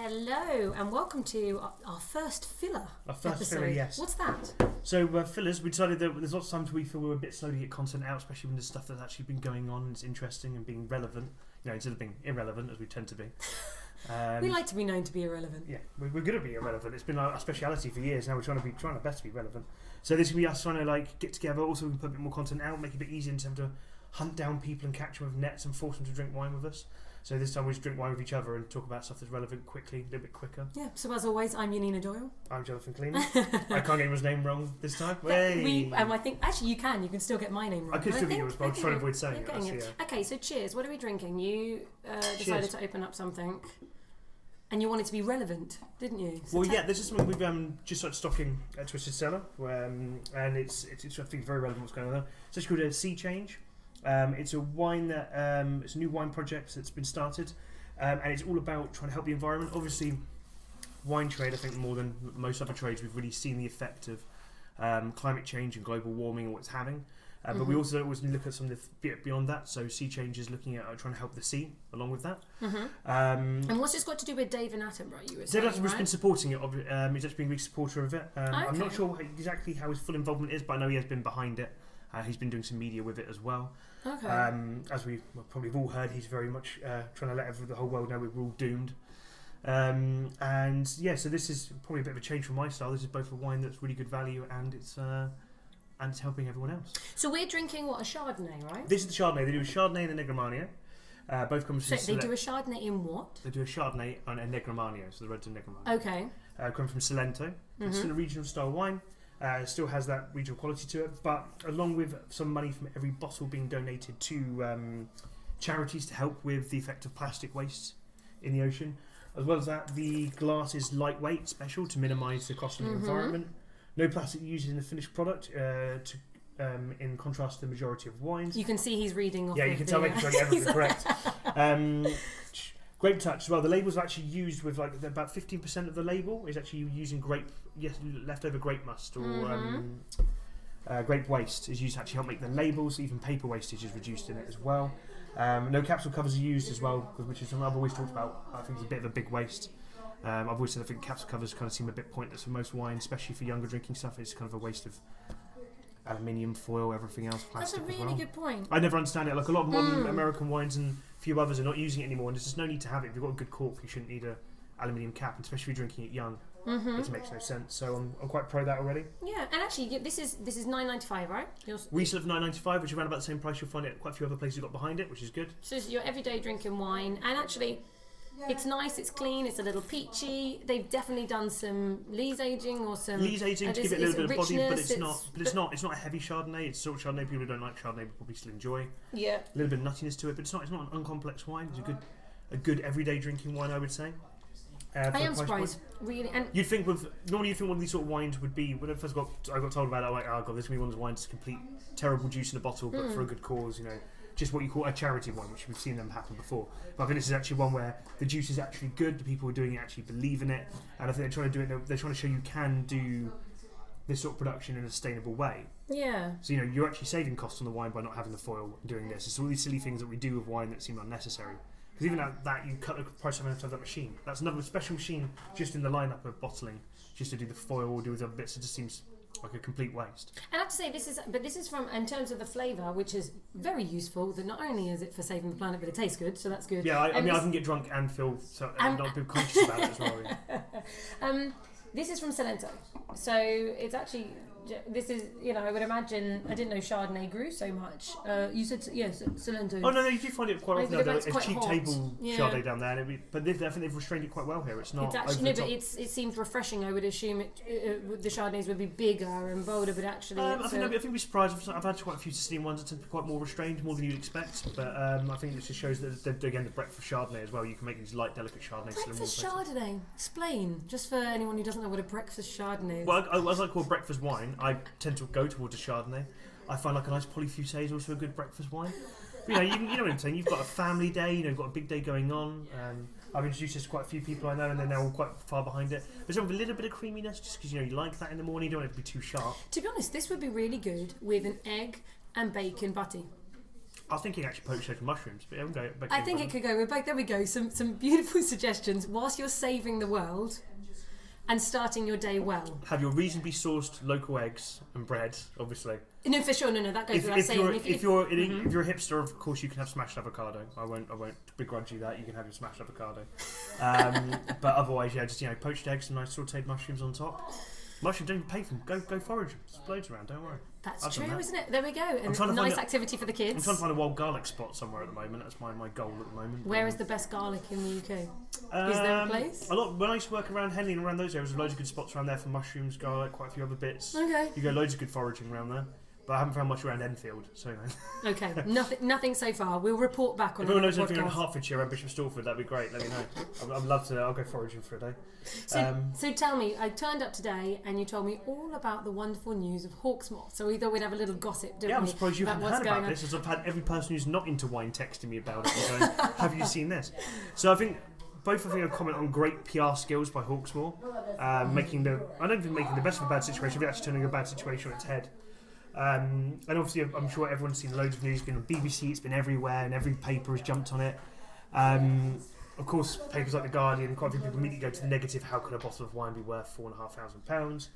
Hello and welcome to our, our first filler. Our first episode. filler, yes. What's that? So uh, fillers, we decided that there's lots of times we feel we're a bit slow to get content out, especially when there's stuff that's actually been going on and it's interesting and being relevant. You know, instead of being irrelevant as we tend to be. Um, we like to be known to be irrelevant. yeah, we're, we're good at being irrelevant. It's been our, our speciality for years. Now we're trying to be trying our best to be relevant. So this will be us trying to like get together. Also, we can put a bit more content out, make it a bit easier in terms of hunt down people and catch them with nets and force them to drink wine with us. So this time we just drink wine with each other and talk about stuff that's relevant quickly, a little bit quicker. Yeah. So as always, I'm Yanina Doyle. I'm Jonathan Cleaner. I can't get his name wrong this time. We, and I think actually you can. You can still get my name wrong. I could still get yours, but I'm trying to avoid saying it. it. yeah. Okay, so cheers. What are we drinking? You uh, decided Cheers. to open up something, and you wanted to be relevant, didn't you? So Well, yeah, this is something we've um, just started stocking at Twisted Cellar, um, and it's, it's, it's I think very relevant what's going on there. So it's called a Sea Change. Um, it's a wine that um, it's a new wine project that's been started, um, and it's all about trying to help the environment. Obviously, wine trade, I think more than most other trades, we've really seen the effect of um, climate change and global warming and what it's having. Uh, But we Mhm. also always look at some of the bit beyond that. So Sea Change is looking at uh, trying to help the sea along with that. Mhm. Um, And what's this got to do with David Attenborough? You were saying, Attenborough's right? been supporting it. Um, he's actually been a big supporter of it. Um, I'm not sure exactly how his full involvement is, but I know he has been behind it. Uh, he's been doing some media with it as well. Okay. Um, as we probably have all heard, he's very much uh, trying to let every, the whole world know we're all doomed. Um, and yeah, so this is probably a bit of a change from my style. This is both a wine that's really good value and it's uh, and it's helping everyone else. so we're drinking what a Chardonnay, right? This is the Chardonnay. They do a Chardonnay and a Negroamaro. Uh, both come from. So they do a Chardonnay in what? they do a Chardonnay and a Negroamaro, so the reds are Negroamaro. Okay. uh, come from Salento. It's Mhm. still a regional style wine. Uh, still has that regional quality to it, but along with some money from every bottle being donated to um, charities to help with the effect of plastic waste in the ocean, as well as that, the glass is lightweight, special to minimise the cost of the Mhm. environment. No plastic used in the finished product, uh, to, um, in contrast to the majority of wines. You can see he's reading off. Yeah, you can tell uh, making sure I get everything correct. Um, great touch as well. The labels are actually used with like about fifteen percent of the label is actually using grape, yes, leftover grape must or um, uh, grape waste is used to actually help make the labels. Even paper wastage is reduced in it as well. Um, no capsule covers are used as well, which is something I've always talked about. I think it's a bit of a big waste. Um, I've always said I think capsule covers kind of seem a bit pointless for most wine, especially for younger drinking stuff. It's kind of a waste of aluminium foil, everything else, That's plastic a really well. good point. I never understand it. Like a lot of modern Mm. American wines and a few others are not using it anymore, and there's just no need to have it. If you've got a good cork, you shouldn't need a aluminium cap, and especially if you're drinking it young. hmm It makes no sense. So I'm, I'm quite pro that already. Yeah, and actually, this is this is nine ninety five, right? You're, We still have 9.95, which is around about the same price. You'll find it at quite a few other places you've got behind it, which is good. so it's your everyday drinking wine, and actually, it's nice. It's clean. It's a little peachy. They've definitely done some lees aging or some. Lee's aging to give it a little bit of body, but it's not. But it's not. It's not a heavy Chardonnay. It's sort of Chardonnay people who don't like Chardonnay will probably still enjoy. Yeah. A little bit of nuttiness to it, but it's not. It's not an uncomplex wine. It's a good, a good everyday drinking wine, I would say. Uh, I am surprised, really, and You'd think with normally you'd think one of these sort of wines would be when I first got I got told about it I'm like oh god this is gonna be one of those wines complete terrible juice in a bottle but Mm. for a good cause you know just what you call a charity one which we've seen them happen before. But I think this is actually one where the juice is actually good the people who are doing it actually believe in it and I think they're trying to do it they're, trying to show you can do this sort of production in a sustainable way. Yeah, so you know you're actually saving costs on the wine by not having the foil doing this. It's all these silly things that we do with wine that seem unnecessary. Because even at that you cut the price of having to have that machine. That's another special machine just in the lineup of bottling just to do the foil or do the other bits it just seems like a complete waste I have to say this is, but this is from in terms of the flavour, which is very useful. That not only is it for saving the planet, but it tastes good, so that's good. yeah I, I And mean I can get drunk and feel so And- and not be conscious about it as well yeah. Um, this is from Salento, so it's actually this is you know I would imagine I didn't know Chardonnay grew so much. Uh, you said yes, Salento. oh no no you do find it quite often though, that's it's quite cheap hot. table Yeah. Chardonnay down there and be, but this, I think they've restrained it quite well here it's not It's actually no, but it's it seems refreshing. I would assume it, uh, the Chardonnays would be bigger and bolder, but actually, Um, I think, a- I think we'd be surprised. I've- I've had quite a few Sicilian ones that tend to be quite more restrained, more than you'd expect. But um, I think this just shows that, again the breakfast Chardonnay as well. You can make these light, delicate Chardonnays. breakfast. Chardonnay. Explain, just for anyone who doesn't know what a breakfast Chardonnay is. Well, I, I, as I call breakfast wine, I tend to go towards a Chardonnay. I find like a nice Pouilly-Fuissé is also a good breakfast wine. But, you know, you, you know what I'm saying. You've got a family day. You know, you've got a big day going on. Um, I've introduced this to quite a few people I know, and they're now all quite far behind it. But some with a little bit of creaminess, just because you know you like that in the morning. You don't want it to be too sharp. to be honest, this would be really good with an egg and bacon butty. I was thinking actually poached and mushrooms, but go. I think it could go with both. There we go. Some some beautiful suggestions whilst you're saving the world and starting your day well. Have your reasonably sourced local eggs and bread, obviously. No, for sure. No, no, that goes If, without if saying. you're If, if, if- you're Mhm. if you're a hipster, of course you can have smashed avocado. I won't I won't begrudge you that. You can have your smashed avocado. Um, but otherwise, yeah, just you know, poached eggs and nice sautéed mushrooms on top. Mushrooms don't even pay for them. Go go forage them. There's loads around. Don't worry. That's done true, isn't it? There we go. And trying to find nice it- activity for the kids. I'm trying to find a wild garlic spot somewhere at the moment. That's my, my goal at the moment. Where is the best garlic in the UK? Um, is there a place? A lot. When I used to work around Henley and around those areas, there's loads of good spots around there for mushrooms, garlic, quite a few other bits. Okay. You go loads of good foraging around there. But I haven't found much around Enfield, so you. Okay. nothing. Nothing so far. We'll report back on. if anyone knows anything in. Hertfordshire and Bishop Stortford, that'd be great. Let me know. I'd, I'd love to. I'll go foraging for a day. So, Um, so tell me, I turned up today and you told me all about the wonderful news of Hawksmoor. So we thought we'd have a little gossip, didn't Yeah, I'm we? surprised you haven't heard about on. this, as I've had every person who's not into wine texting me about it and going, "Have you seen this?" So I think both of think a comment on great PR skills by Hawksmoor, um, making the I don't think making the best of a bad situation, but actually turning a bad situation on its head. Um, and obviously, I'm sure everyone's seen loads of news. It's been on BBC, it's been everywhere, and every paper has jumped on it. Um, of course, papers like the Guardian, quite a few people immediately go to the negative. How can a bottle of wine be worth four and a half thousand pounds?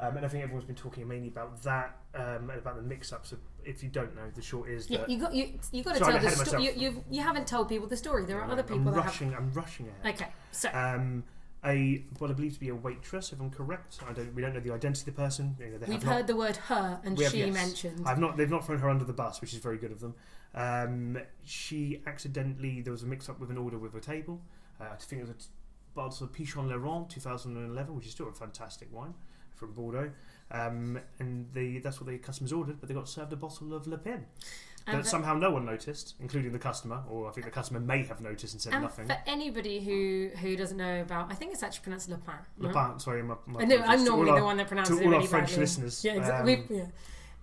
Um, and I think everyone's been talking mainly about that um, and about the mix-ups. Of, if you don't know, the short is Yeah, that you got you. You got to Sorry, tell the story. You, you, you haven't told people the story. There are other people I'm rushing. I'm rushing ahead. Okay, so Um, a what I believe to be a waitress, if I'm correct. I don't. We don't know the identity of the person. You know, they we've have not- heard the word her and We have- she yes. mentioned. I've not. They've not thrown her under the bus, which is very good of them. Um, she accidentally there was a mix-up with an order with a table. Uh, I think it was a t- bottle of Pichon Lalande 2011, which is still a fantastic wine from Bordeaux. Um, and they, that's what the customers ordered, but they got served a bottle of Le Pin that And somehow no one noticed, including the customer, or I think the customer may have noticed and said and nothing. for anybody who who doesn't know about, I think it's actually pronounced Le Pin. Le no? Sorry, my, my I know, I'm normally all the our- one that pronounces to it all our French listeners. Yeah, exactly. Um, yeah.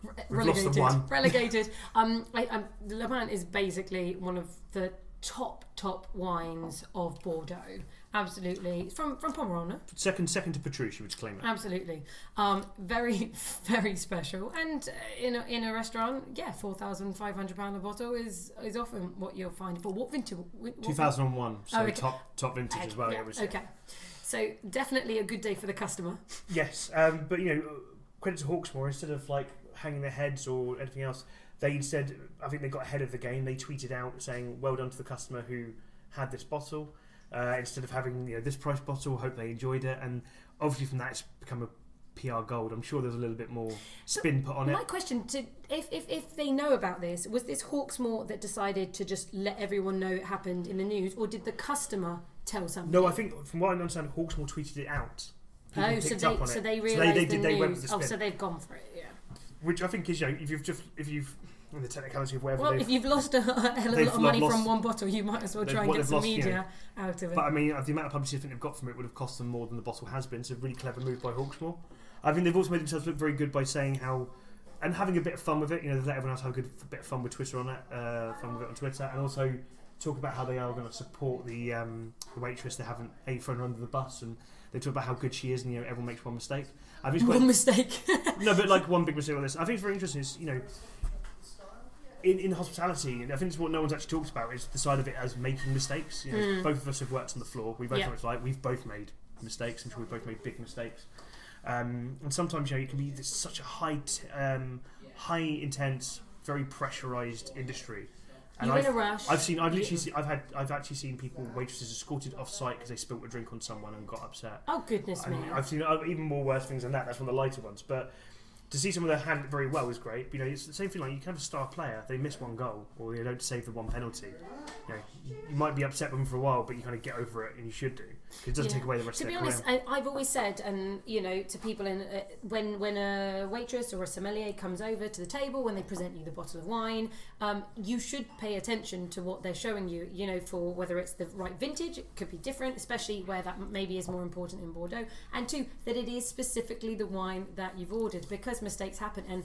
Re- we've lost the relegated. Relegated. Um, I, um, Le is basically one of the top top wines of Bordeaux. Absolutely, from from Pomerol, Second, second to Petrus, you would claim that. Absolutely, um, very very special. And uh, in a, in a restaurant, yeah, four thousand five hundred pound a bottle is is often what you'll find for what vintage. 2001, so Oh, okay. top top vintage as well. yeah, it was, okay, so definitely a good day for the customer. Yes, um, but you know, credit to Hawksmoor instead of like hanging their heads or anything else, they instead I think they got ahead of the game. They tweeted out saying, "Well done to the customer who had this bottle." Uh, instead of having you know this price bottle, hope they enjoyed it, and obviously from that it's become a PR gold. I'm sure there's a little bit more spin put on it. My question to if, if if they know about this, was this Hawksmoor that decided to just let everyone know it happened in the news, or did the customer tell somebody? No, I think from what I understand, Hawksmoor tweeted it out. People Oh, so they up on so it. they So realised they the did. They went news. the oh, so they've gone for it. Yeah. which I think is you know if you've just if you've in the technicality of whatever Well, if you've lost a, hell of a lot of money lost- from one bottle, you might as well try and get some lost, you know. media out of it. But I mean, the amount of publicity I think they've got from it would have cost them more than the bottle has been. So, a really clever move by Hawksmoor. I think they've also made themselves look very good by saying how and having a bit of fun with it. You know, they've let everyone else have a good bit of fun with Twitter on it, uh, fun with it on Twitter, and also talk about how they are going to support the um, the waitress. They haven't a thrown her under the bus, and they talk about how good she is, and you know, everyone makes one mistake. I think one mistake. no, but like one big mistake on this. I think it's very interesting. Is you know, in, in hospitality, and I think it's what no one's actually talked about is the side of it as making mistakes. You know, Mm. both of us have worked on the floor. We both Yeah. know it's like. We've both made mistakes. I'm sure we've both made big mistakes. Um, and sometimes you know it can be this, such a high, t- um, high intense, very pressurized industry. And You're in I've, a rush. I've seen, I've literally, seen, I've had, I've actually seen people waitresses escorted off site because they spilt a drink on someone and got upset. oh goodness me! And I've seen uh, even more worse things than that. That's one of the lighter ones. But to see someone that handled it very well is great. You know, it's the same thing. Like you can have a star player, they miss one goal or they don't save the one penalty. You know, you might be upset with them for a while, but you kind of get over it, and you should do it doesn't Yeah. take away the rest to be honest. I, I've always said, and you know, to people in uh, when when a waitress or a sommelier comes over to the table when they present you the bottle of wine, um, you should pay attention to what they're showing you. You know, for whether it's the right vintage, it could be different, especially where that maybe is more important in Bordeaux, and two, that it is specifically the wine that you've ordered because mistakes happen, and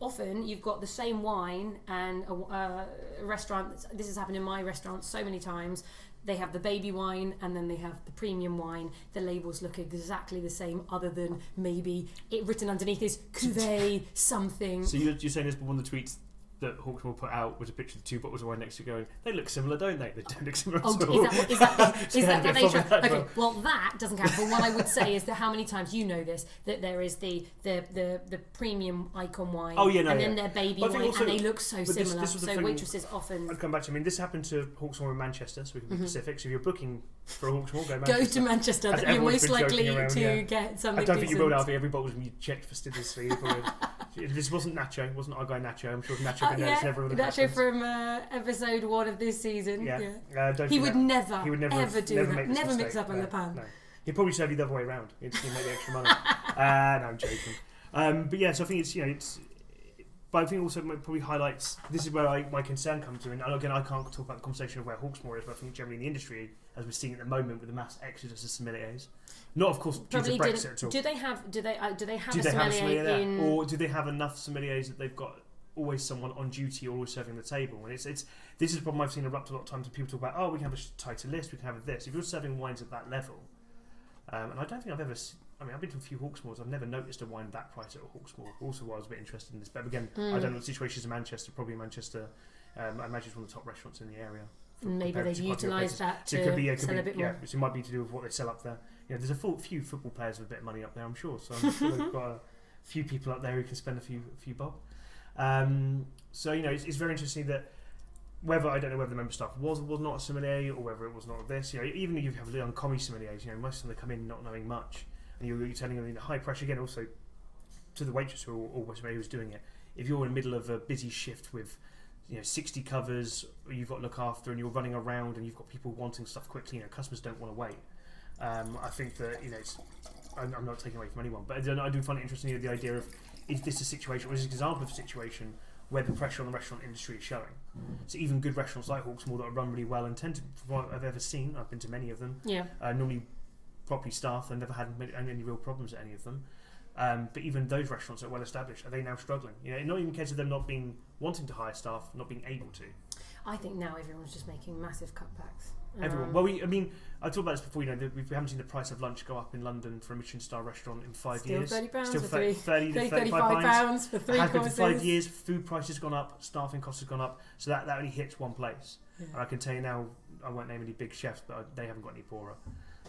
often you've got the same wine and a, uh, a restaurant. This has happened in my restaurant so many times they have the baby wine and then they have the premium wine. The labels look exactly the same, other than maybe it written underneath is cuvee something. So you're, you're saying this, one of the tweets that Hawksmoor put out was a picture of the two bottles of wine next to going. They look similar, don't they? They don't look similar Oh, at is all. that is that, is that had a they bit show? of that as Okay, well. well that doesn't count. But what I would say is that how many times you know this that there is the the the, the premium icon wine. Oh, yeah, no, and then yeah. their baby But I think wine, also- and they look so but this- similar. this so waitresses often I'd come back to. I mean, this happened to Hawksmoor in Manchester, so we can be Mhm. specific. So if you're booking for a Hawksmoor, go to go to Manchester. As you're most likely around, to yeah. get something. I don't think you decent. will. I think every bottle was you checked fastidiously. This wasn't Nacho, it wasn't our guy Nacho. I'm sure Nacho Uh, yeah, never would have Nacho from uh, episode one of this season. Yeah, Yeah. Uh, don't He would that- never, he would never ever have- do never that. Never mix mistake. up in no, the pan. No. He'd probably serve you the other way around. He'd, make the extra money. uh, no, I'm joking. Um, but yeah, so I think it's you know it's. But I think also probably highlights this is where I, my concern comes to, and again I can't talk about the conversation of where Hawksmoor is, but I think generally in the industry, as we're seeing at the moment with the mass exodus of sommeliers, not of course due to Brexit at all. Do they have? Do they? Uh, do they have do a they have a sommelier sommelier there, in? or do they have enough sommeliers that they've got always someone on duty, or always serving the table? And it's it's this is a problem I've seen erupt a lot of times when people talk about oh we can have a tighter list, we can have this. If you're serving wines at that level, um, and I don't think I've ever. I mean, I've been to a few Hawksmoors. I've never noticed a wine that price at a Hawksmoor. Also, why I was a bit interested in this, but again, I Mm. don't know the situation in Manchester. Probably Manchester, um, I imagine it's one of the top restaurants in the area. Maybe they've to quite a few other utilised places. that So to could be, sell could a bit yeah. more. So it might be to do with what they sell up there. You know, there's a full, few football players with a bit of money up there, I'm sure. So I'm sure they've got a few people up there who can spend a few, a few bob. Um, so you know, it's, it's very interesting that whether I don't know whether the member staff was was not a sommelier or whether it was not this. You know, even if you have young commie sommeliers, you know, most of them they come in not knowing much, and you're, you're telling them in high pressure again. Also, to the waitress or or sommelier who's doing it, if you're in the middle of a busy shift with you know 60 covers you've got to look after and you're running around and you've got people wanting stuff quickly you know customers don't want to wait um, I think that you know it's, I'm, I'm not taking away from anyone but I do, I do find it interesting the idea of is this a situation or is this an example of a situation where the pressure on the restaurant industry is showing so even good restaurants like Hawksmoor that run really well and tend to from what I've ever seen I've been to many of them Yeah. uh, normally properly staffed and never had any real problems at any of them. Um, but even those restaurants that are well established, are they now struggling? You know, not even in case of them not being wanting to hire staff, not being able to. I think now everyone's just making massive cutbacks. Everyone. Um, Well, we, I mean, I talked about this before. You know, we haven't seen the price of lunch go up in London for a Michelin star restaurant in five still years. thirty pounds Still for three. 30 to 30, 35 35 pounds. for three has been for five years. Food prices gone up, staffing costs have gone up. So that, that only hits one place. Yeah. And I can tell you now, I won't name any big chefs, but they haven't got any poorer.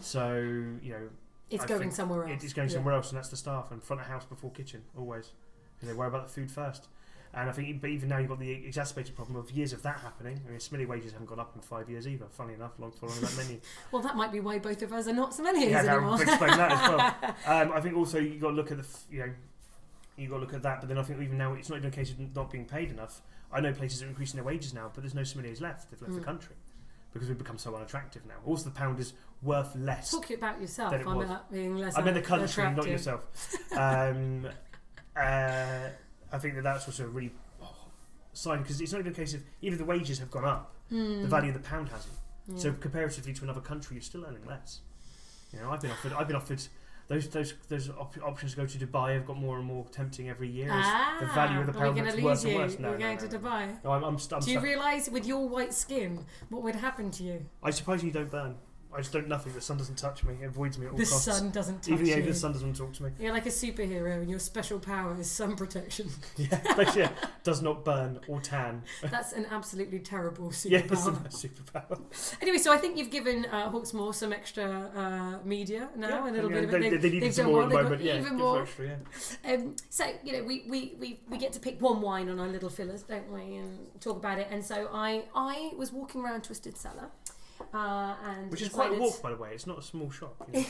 So you know, It's I going think somewhere else. It is going Yeah. somewhere else, and that's the staff and front of house before kitchen always. Because they worry about the food first. And I think, but even now you've got the exacerbated problem of years of that happening. I mean, sommelier wages haven't gone up in five years either. Funny enough, long following that menu. Well, that might be why both of us are not sommeliers yeah, anymore. would explain that as well. Um, I think also you have got to look at the, f- you know, you got to look at that. But then I think even now it's not even a case of not being paid enough. I know places are increasing their wages now, but there's no sommeliers left. They've left the Mm. country because we've become so unattractive now. Also, the pound is worth less Talk about yourself. Than it I'm was. being less. I meant the country, not yourself. Um, uh, I think that that's also a really oh, sign because it's not even a case of even the wages have gone up, Hmm. the value of the pound hasn't. Yeah. So comparatively to another country, you're still earning less. You know, I've been offered, I've been offered those those those op- options to go to Dubai have got more and more tempting every year. ah, the value of the pound gets worse lose and worse. No, We're no, going no, to. Dubai. No, I'm, I'm, st- I'm Do you realise with your white skin what would happen to you? I suppose you don't burn. I just don't nothing. The sun doesn't touch me. It avoids me at all The costs. sun doesn't touch even yeah, you. the sun doesn't talk to me. You're like a superhero, and your special power is sun protection. Yeah, yeah, does not burn or tan. That's an absolutely terrible Yeah, it's a superpower. nice superpower. anyway, so I think you've given uh, Hawksmoor some extra uh, media now, a little bit of they, it. they, They've- needed they've some done more well, at the they've moment. got Yeah, even more. extra, yeah. Um, so you know, we, we, we, we get to pick one wine on our little fillers, don't we, and talk about it. And so I I was walking around Twisted Cellar, uh, and Which is quite a walk, by the way. It's not a small shop. You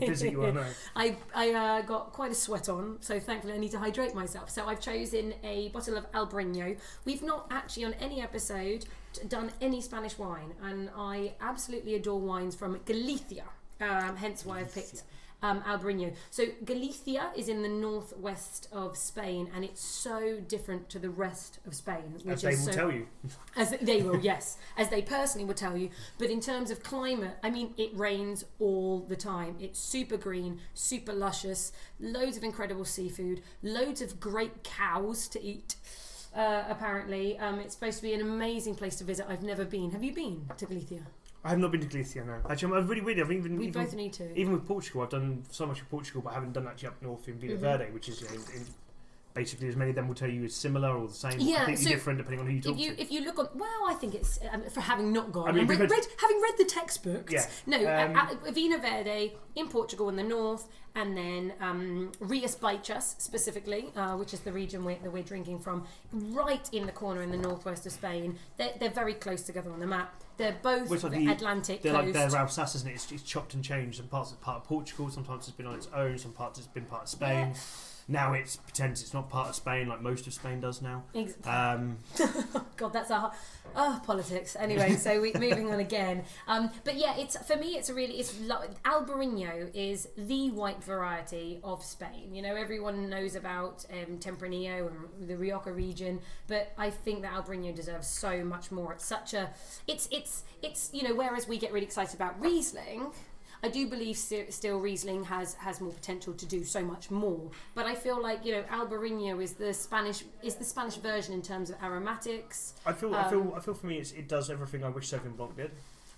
know. Busy, you will know. I, I uh, got quite a sweat on, so thankfully I need to hydrate myself. So I've chosen a bottle of Albarino. We've not actually on any episode done any Spanish wine, and I absolutely adore wines from Galicia. Um, hence why I've picked um, Albarino. So Galicia is in the northwest of Spain, and it's so different to the rest of Spain, which As they is will so tell you. as they will, yes, as they personally will tell you. But in terms of climate, I mean, it rains all the time. It's super green, super luscious, loads of incredible seafood, loads of great cows to eat. Uh, apparently, um, it's supposed to be an amazing place to visit. I've never been. Have you been to Galicia? I have not been to Galicia, no. Actually, I'm really weird. I've even, We even, both need to. even with Portugal, I've done so much of Portugal, but I haven't done actually up north in Vila Mhm. Verde, which is you know, in, basically as many of them will tell you is similar or the same, Yeah, completely so different depending on who you talk If you to. if you look on, well, I think it's um, for having not gone. I mean, read, read, having read the textbooks. Yeah, No, um, uh, uh, Vinho Verde in Portugal in the north, and then um, Rias Baixas specifically, uh, which is the region we're, that we're drinking from, right in the corner in the northwest of Spain. They're, they're very close together on the map. They're both Which are the Atlantic They're coast. like they're Alsace, isn't it? It's, it's chopped and changed. Some parts it's part of Portugal, sometimes it's been on its own, some parts it's been part of Spain. Now it's pretends it's not part of Spain, like most of Spain does now. Ex- Um, God, that's a oh politics. Anyway, so we moving on again. Um, but yeah, it's for me, it's a really it's Albarino is the white variety of Spain. You know, everyone knows about um, Tempranillo and the Rioja region, but I think that Albarino deserves so much more. It's such a it's it's it's you know whereas we get really excited about Riesling. I do believe sti- still Riesling has has more potential to do so much more. But I feel like you know Albarino is the Spanish is the Spanish version in terms of aromatics. I feel, I feel, Um, I feel for me, it's, it does everything I wish Sauvignon Blanc did.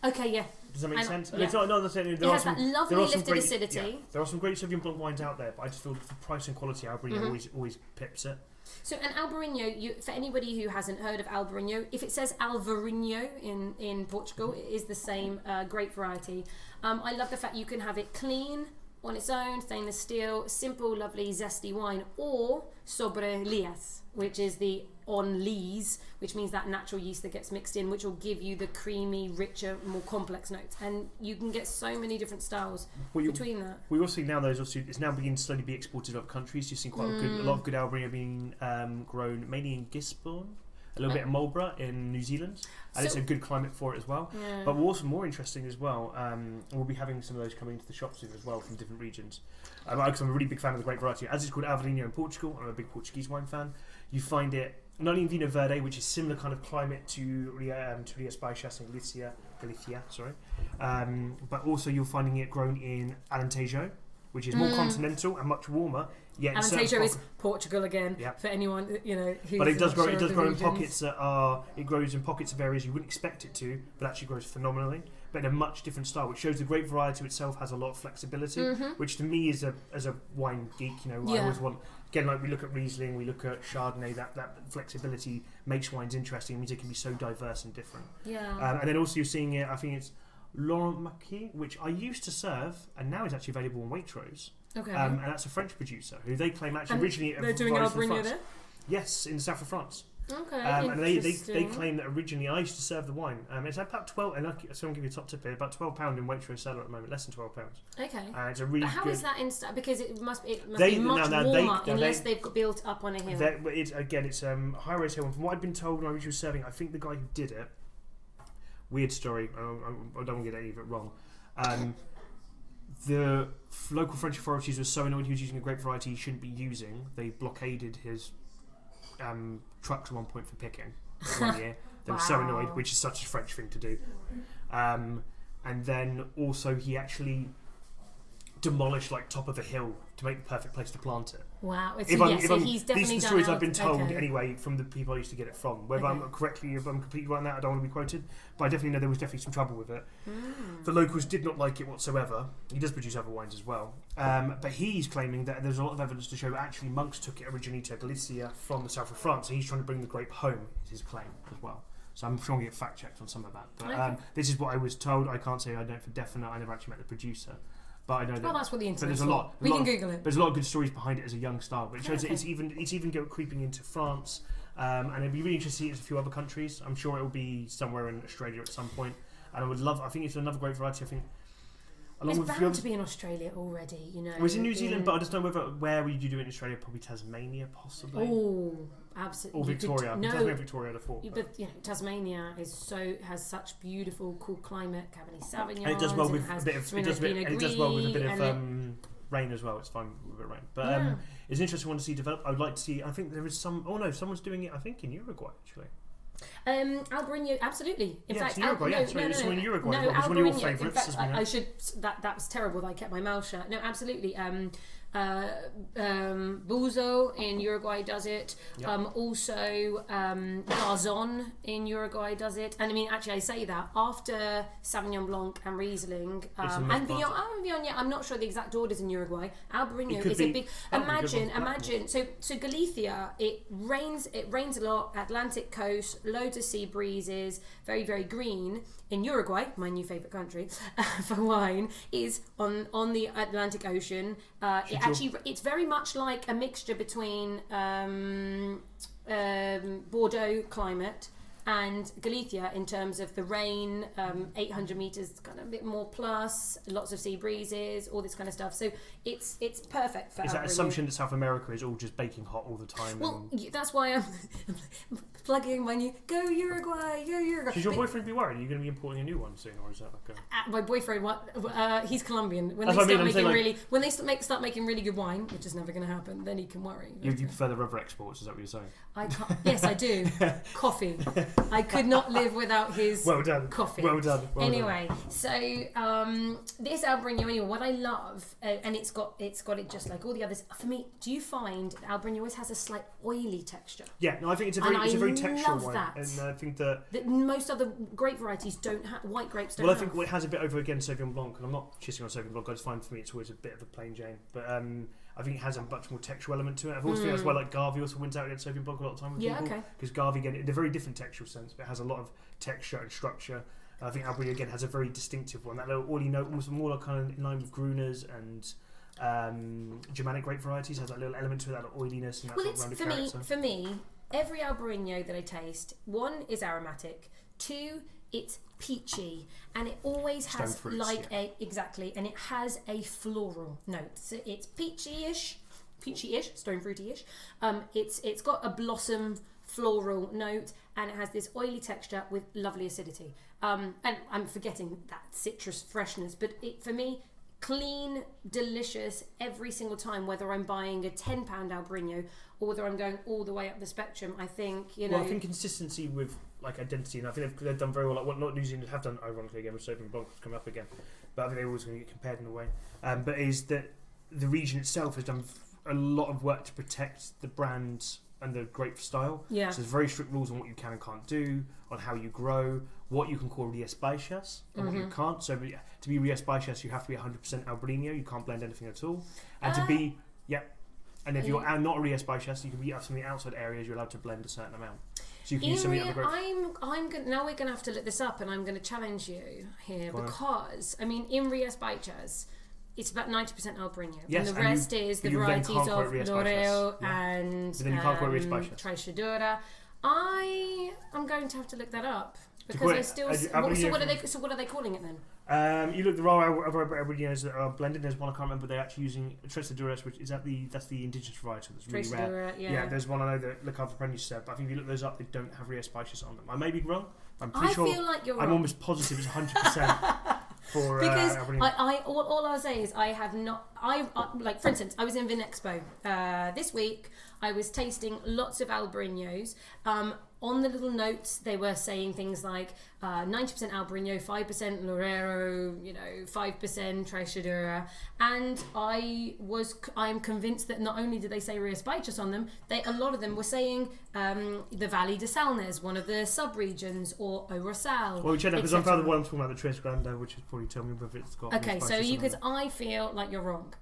Okay, yeah, Does that make And- sense? And yeah. it's not, not that saying there it has some, that lovely there are some lifted great, acidity. yeah, there are some great Sauvignon Blanc wines out there, but I just feel for price and quality, Albarino Mhm. always always pips it. So an Albarino, you, for anybody who hasn't heard of Albarino, if it says Alvarinho in, in Portugal, it is the same uh, grape variety. Um, I love the fact you can have it clean on its own, stainless steel, simple, lovely, zesty wine, or sobre lias, which is the on lees, which means that natural yeast that gets mixed in, which will give you the creamy, richer, more complex notes. And you can get so many different styles Well, you, between that. we also see now those also it's now beginning to slowly be exported to other countries. You've seen quite a, good, a lot of good Albarino being um, grown mainly in Gisborne, a little bit of Marlborough in New Zealand, and it's a good climate for it as well. Yeah. But also more interesting as well. Um, we'll be having some of those coming into the shops soon as well from different regions. Um, I'm a really big fan of the great variety. As it's called Alvarinho in Portugal, I'm a big Portuguese wine fan. You find it not only in Vinho Verde, which is similar kind of climate to Ria- um, to Rias Baixas and Galicia, Galicia, sorry, um, but also you're finding it grown in Alentejo, which is more Mm. continental and much warmer. Yet Alentejo is Portugal again Yeah. for anyone you know who's but it does grow. sure It does grow in pockets that are. It grows in pockets of areas you wouldn't expect it to, but actually grows phenomenally. But in a much different style, which shows the grape variety itself has a lot of flexibility. Mhm. Which to me, is a as a wine geek, you know, I always want. Again, like we look at Riesling, we look at Chardonnay. That that flexibility makes wines interesting. It means it can be so diverse and different. Yeah. Um, and then also you're seeing it. I think it's Laurent Miquel, which I used to serve, and now is actually available on Waitrose. okay. Um, and that's a French producer who they claim actually And originally They're doing an arrived from Albarino France. there. Yes, in the south of France. Okay. Um, and they, they, they claim that originally I used to serve the wine. Um, it's about twelve, and I, someone give you a top tip here. About twelve pound in Waitrose cellar at the moment, less than twelve pounds. Okay. And it's a really But how good. is that in sta- because it must it must They- be much no, no, they- warmer no, unless they- they've built up on a hill. it's again, it's um, high rise hill. And from what I've been told when I was serving, I think the guy who did it. Weird story. I, I, I don't want to get any of it wrong. Um, the local French authorities were so annoyed he was using a grape variety he shouldn't be using. They blockaded his um, trucks at one point for picking one year. They were so annoyed, which is such a French thing to do. Um, and then also he actually demolished like top of a hill to make the perfect place to plant it. Wow. It's, If yeah, I'm, if so I'm, he's these are the stories I've been told okay. anyway from the people I used to get it from. Whether I'm correctly, if I'm completely right on that, I don't want to be quoted. But I definitely know there was definitely some trouble with it. Mm. The locals did not like it whatsoever. He does produce other wines as well. Um, but he's claiming that there's a lot of evidence to show that actually monks took it originally to Galicia from the south of France. So he's trying to bring the grape home, is his claim as well. So I'm sure I'll get fact checked on some of that. But um, this is what I was told. I can't say I know for definite. I never actually met the producer. But I know that Well, that's what the internet. there's internet's a lot- We lot can of- Google it. there's a lot of good stories behind it as a young star, but it shows Okay. it's even it's even go creeping into France, um, and it'd be really interesting to see it in a few other countries. I'm sure it will be somewhere in Australia at some point, and I would love. I think it's another great variety. I think along It's with a few bound to be in Australia already, you know. It was in New Zealand, but I just don't know whether where would you do it in Australia? Probably Tasmania, possibly, Oh, absolutely. or Victoria. no, Tasmania, Victoria, I'd have but- but you know, Tasmania is so has such beautiful, cool climate. Cabernet Sauvignon. and it does well with a bit of it does, bit, it does well with a bit of um, rain as well. It's fine with a bit of rain, but yeah. um, it's an interesting one to see develop. I would like to see. I think there is some. Oh no, someone's doing it. I think in Uruguay actually. Um, Albarino, absolutely. In Yeah, fact, it's Uruguay, Al- yeah, no, sorry, no, it's no, in no, Uruguay no. It's one of your favourites, In fact. I, I should. That that was terrible that I kept my mouth shut. No, absolutely. Um, Uh, um, Bouza in Uruguay does it. Yep. Um, also, um, Garzon in Uruguay does it. And I mean, actually, I say that after Sauvignon Blanc and Riesling um, and Viognier, Viognier, I'm not sure the exact orders in Uruguay. Albarino is a be- big. that would be a good Imagine, imagine. So, so Galicia, it rains. It rains a lot. Atlantic coast, loads of sea breezes, very, very green. In Uruguay, my new favourite country for wine, is on on the Atlantic Ocean. Uh, it actually, it's very much like a mixture between um, um, Bordeaux climate and Galicia in terms of the rain, um, 800 meters, kind of a bit more plus, lots of sea breezes, all this kind of stuff. So it's it's perfect for Is that assumption that South America is all just baking hot all the time? Well, and... that's why I'm plugging my new go Uruguay, go Uruguay. Should your But, boyfriend be worried? Are you going to be importing a new one soon, or is that like a... uh, my boyfriend, what, uh, he's Colombian. When That's they what I mean, start making saying, like- really, when they start, make, start making really good wine, which is never going to happen, then he can worry. You, you prefer the rubber exports? Is that what you're saying? I can't, yes, I do. Coffee. I could not live without his Well done. coffee. Well done. Well done. anyway, so um, this Albarino, anyway, what I love, uh, and it's got it's got it just like all the others. For me, do you find Albarino always has a slight oily texture Yeah, no, I think it's a And very, it's a I very textural one, that. and I think that that most other grape varieties don't have? White grapes don't well, I have. think it has a bit over against Sauvignon Blanc, and I'm not shitting on Sauvignon Blanc. I just find for me it's always a bit of a plain Jane, but um, I think it has a much more textual element to it. I've always feel that's why like Gavi also wins out against Sauvignon Blanc a lot of time with Mm. yeah, people okay. because Gavi again, in a very different textual sense, but it has a lot of texture and structure. I think Albury again has a very distinctive one. That little oily note, almost more like kind of in line with Gruner's and um, Germanic grape varieties, has that little element to it, that oiliness and that Well, sort it's of rounded for me. For me, every Albarino that I taste, one is aromatic, two it's peachy, and it always has fruits, like a exactly, and it has a floral note. So it's peachy-ish, peachy-ish, stone fruity-ish. Um, it's it's got a blossom floral note, and it has this oily texture with lovely acidity. Um, and I'm forgetting that citrus freshness, but it for me. Clean, delicious every single time, whether I'm buying a £10 Albarino or whether I'm going all the way up the spectrum. I think, you know. Well, I think consistency with like identity, and I think they've, they've done very well. Like what not New Zealand have done, ironically again with Sauvignon Blanc coming up again, but I think they're always going to get compared in a way. Um, but is that the region itself has done a lot of work to protect the brand and the grape style. yeah. So there's very strict rules on what you can and can't do, on how you grow, what you can call Rias Baixas, and what you Mhm. can't. So to be Rias Baixas, you have to be 100% Albarino. You can't blend anything at all. And to Ah. be, yep. And if you're not Rias Baixas, you can be out some of the outside areas. You're allowed to blend a certain amount. So you can use some of the other grapes. I'm, I'm gonna, now we're going to have to look this up and I'm going to challenge you here Go on. because, I mean, in Rias Baixas, it's about 90% Albarino. Yes, and the and you- rest is the but you then varieties can't quote of Rias Loreo Baixas, yeah. and But then you can't quote Rias um, Baixas. I am going to have to look that up because quote I it, still. uh, s- what, so what are from- they? So what are they calling it then? Um, you look the raw Albarino's that are blended. There's one I can't remember. They're actually using Treixaduras, which is that the that's the indigenous variety that's really rare. Treixadura, yeah. Yeah. there's one I know that Le Cave Apprentice said, but I think if you look those up, they don't have Rias Baixas on them. I may be wrong. I'm pretty I sure. feel like you're I'm wrong. almost positive it's 100 percent for because uh, I, I all, all I'll say is I have not I uh, like for instance I was in Vinexpo uh, this week I was tasting lots of Albarinos um, on the little notes they were saying things like uh, 90% Albarino 5% Loureiro you know 5% Treixadura and I was I'm convinced that not only did they say Rias Baixas on them they a lot of them were saying um, the Valley de Salnes one of the sub-regions or Orosal well, check that because I'm etc. found the one I'm talking about, the Tres Grande, which is probably telling me whether it's got. Okay, so you could. I feel like you're wrong.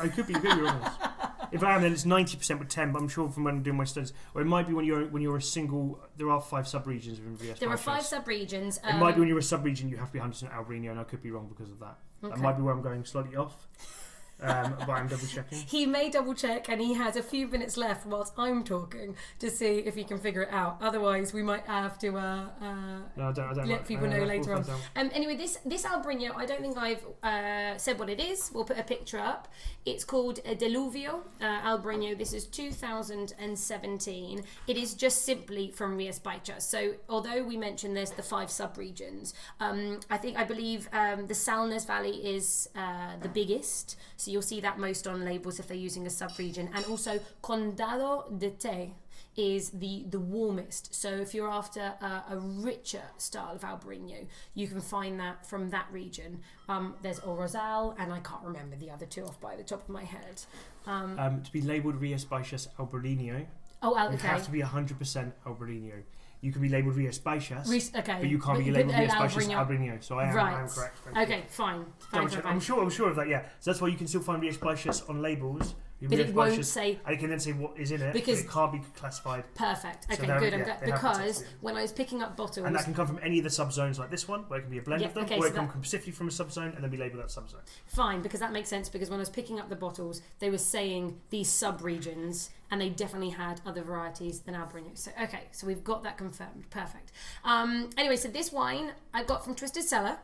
I could be, you could be wrong. If I am, then it's ninety percent with ten. But I'm sure from when I'm doing my studies, or it might be when you're when you're a single. There are five sub-regions within VS. There are five sub-regions. It Um, might be when you're a sub-region, you have to be 100% Albarino, and I could be wrong because of that. That might be where I'm going slightly off, um, but I'm double checking. He may double check, and he has a few minutes left whilst I'm talking to see if he can figure it out. Otherwise, we might have to. Uh, uh, No, I don't. I don't Let know. people know later out. Um, anyway, this this Albarino, I don't think I've uh, said what it is. We'll put a picture up. It's called a Diluvio uh, Albarino. This is 2017. It is just simply from Rias Baixas. So although we mentioned there's the five sub-regions, um, I think I believe um, the Salnes Valley is uh, the biggest. So you'll see that most on labels if they're using a sub-region, and also Condado de Te is the the warmest. So if you're after a, a richer style of Albarino, you can find that from that region. Um, there's Orozal, and I can't remember the other two off by the top of my head. Um, Um, to be labelled Rias Baixas Albarino, oh, okay. have to be 100% Albarino. You can be labelled Rias Baixas, Re- okay. but you can't be labelled but Rias Al Baixas Brino- Albarino. So I am, I am Right. correct. Thank. Okay, fine. Fine, fine, fine. I'm sure. I'm sure of that. Yeah. So that's why you can still find Rias Baixas on labels. But it won't say and it can then say what is in it, Because- it can't be classified. perfect. Okay, they're- good. Yeah, glad because when I was picking up bottles, And that can come from any of the subzones like this one, where it can be a blend Yeah, of them, okay, or so it can that- come specifically from a subzone and then be labelled that subzone. fine because that makes sense because when I was picking up the bottles, they were saying these sub-regions and they definitely had other varieties than Albariño. So okay, so we've got that confirmed. Perfect. Um, anyway, so this wine I got from Twisted Cellar.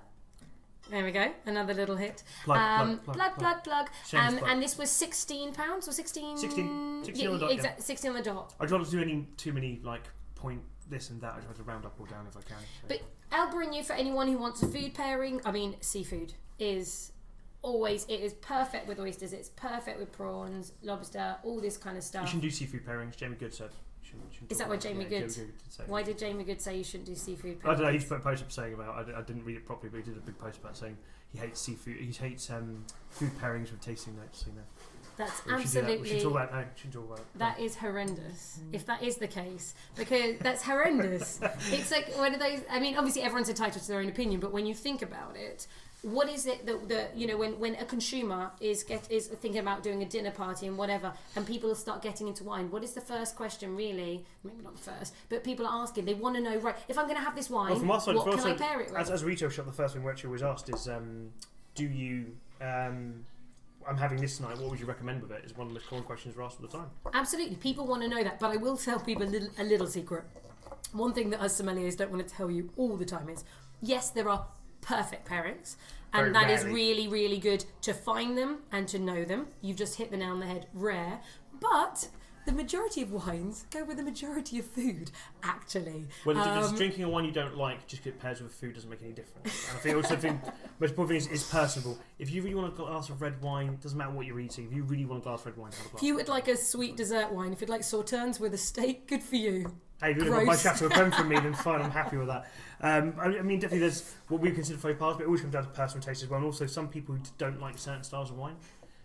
There we go, another little hit. Plug, um, plug, plug, plug, plug. plug. Um, and this was sixteen pounds or sixteen. 16 16 on the dot, yeah. Sixteen on the dot. I don't want to do any too many like point this and that. I try to round up or down if I can. so. But Albariño for anyone who wants a food pairing, I mean seafood is always it is perfect with oysters. It's perfect with prawns, lobster, all this kind of you stuff. shouldn't do seafood pairings. Jamie Goode said. You shouldn't- shouldn't Is that what Jamie Goode- did say. Why did Jamie Goode say you shouldn't do seafood? I don't know. He He's put a post up saying about. I, d- I didn't read it properly, but he did a big post about saying he hates seafood. He hates um, food pairings with tasting notes. You know, That's we should do that. We should talk about. No, we should talk about it. That is horrendous. If that is the case, because that's horrendous. it's like one of those. I mean, obviously everyone's entitled to their own opinion, but when you think about it, what is it that the you know when when a consumer is get is thinking about doing a dinner party and whatever, and people start getting into wine, what is the first question really? Maybe not the first, but people are asking. They want to know right. If I'm going to have this wine, Well, from our side, what can I pair it with? As, as a retail shop, the first thing we're actually always asked is, um, do you? Um, I'm having this tonight. What would you recommend with it? Is one of the most common questions we're asked all the time. Absolutely, people want to know that. But I will tell people a little, a little secret. One thing that us sommeliers don't want to tell you all the time is, yes, there are perfect parents. and Very that is rarely. really, really good to find them and to know them. You've just hit the nail on the head. Rare, but the majority of wines go with the majority of food. Actually, Well, it's Um, drinking a wine you don't like, just because it pairs with food doesn't make any difference. And I think also think most important thing is, is personable. If you really want a glass of red wine, it doesn't matter what you're eating. If you really want a glass of red wine, have a glass. if you would like a sweet dessert wine, if you'd like sauternes with a steak, good for you. Hey, if you want my Gross. Chateau Creme from me, then fine, I'm happy with that. Um, I, I mean, definitely there's what we consider faux pas, but it always comes down to personal taste as well. And also, some people don't like certain styles of wine,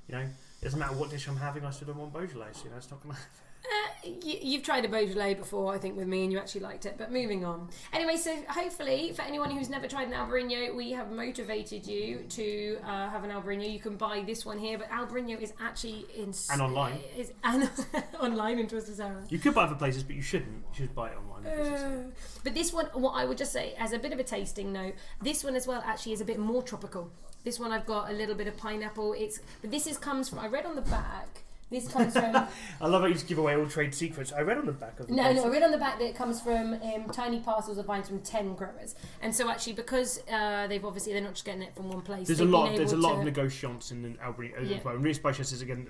you know, it doesn't matter what dish I'm having, I still don't want Beaujolais, you know, it's not going to you, you've tried a Beaujolais before, I think, with me, and you actually liked it. But moving on. Anyway, so hopefully, for anyone who's never tried an Albarino, we have motivated you to uh, have an Albarino. You can buy this one here, but Albarino is actually in And online. Is and online in Twisted Cellar. You could buy it for places, but you shouldn't. You should buy it online. Uh, but this one, what I would just say, as a bit of a tasting note, this one as well actually is a bit more tropical. This one I've got a little bit of pineapple. It's but this is comes from. I read on the back. This comes from. I love how you just give away all trade secrets. I read on the back of the No, no, I read on the back that it comes from um, tiny parcels of vines from ten growers, and so actually because uh, they've obviously they're not just getting it from one place. There's a they've lot. been There's a able lot to- of negotiants in Albany as Yeah. well. And Rias Baixas is again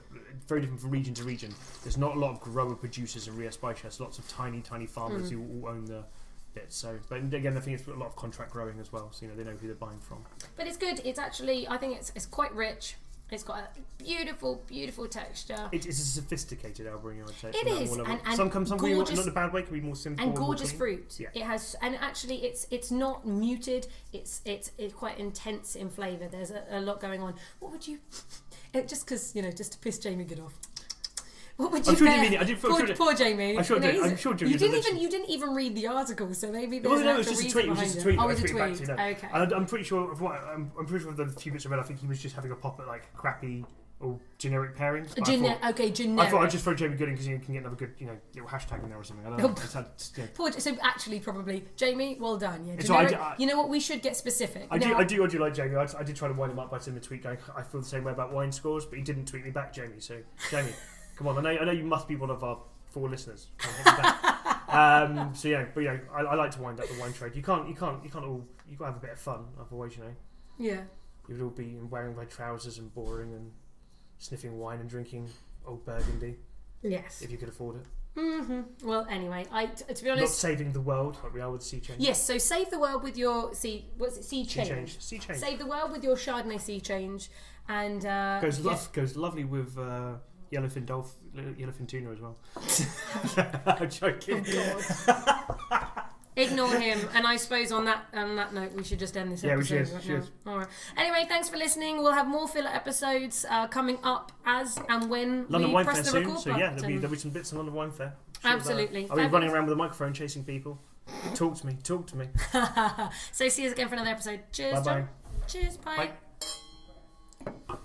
very different from region to region. There's not a lot of grower producers in Rias Baixas. Lots of tiny, tiny farmers Mm. who all own the bits. So, but again, I think it's a lot of contract growing as well. So you know they know who they're buying from. But it's good. It's actually I think it's it's quite rich. It's got a beautiful, beautiful texture. It is a sophisticated Albariño, I'd say. It is, and- and some come, some can be not in a bad way. Can be more simple and gorgeous clean. fruit. Yeah. It has, and actually, it's it's not muted. It's it's it's quite intense in flavour. There's a, a lot going on. What would you? It, just because you know, just to piss Jamie Goode off. What would you? I'm sure mean it. I did- poor, sure poor Jamie. I'm sure. I'm sure Jamie you did didn't even you didn't even read the article, so maybe there's no, an it was just a tweet. It was just a tweet. Oh, I it was a back tweet. to no. Okay. And I'm pretty sure of what I'm, I'm pretty sure of the few bits I read. I think he was just having a pop at like crappy or generic pairings. I Gene- thought- okay, I thought I'd just throw Jamie Gooding because you can get another good, you know, little hashtag in there or something. I don't know. Had- yeah. Poor, so actually, probably Jamie. Well done. Yeah, It's all right, generic. I- you know what? We should get specific. I do, Now- I do, I do like Jamie. I, I did try to wind him up by sending a tweet going, I feel the same way about wine scores, but he didn't tweet me back, Jamie. So, Jamie, come on. I know, I know you must be one of our four listeners. Come on, hit me back. um, so yeah, but you know, I, I like to wind up the wine trade. You can't, you can't, you can't all. You got to have a bit of fun. Otherwise, you know, Yeah. you would all be wearing red trousers and boring and sniffing wine and drinking old Burgundy Yes. if you could afford it. hmm Well, anyway, I t- to be honest, Not saving the world like we are with Sea Change. Yes. So save the world with your sea. What's it? Sea change. Sea change. Sea Change. Save the world with your Chardonnay sea change, and uh, Goes, yeah. lov- goes lovely with uh, yellowfin dolphin, yellowfin tuna as well. I'm joking. Oh, Ignore him. And I suppose on that on that note, we should just end this Yeah, we episode should, right should. now. All right. Anyway, thanks for listening. We'll have more filler episodes uh, coming up as and when London we Wine press Fair the soon, record so yeah, there'll be, button. there'll be some bits on London Wine Fair. Sure of that. Absolutely. I'll be running Fabulous. around with a microphone chasing people. Talk to me, talk to me. so see us again for another episode. Cheers, Bye bye. John. Cheers. Bye. Bye.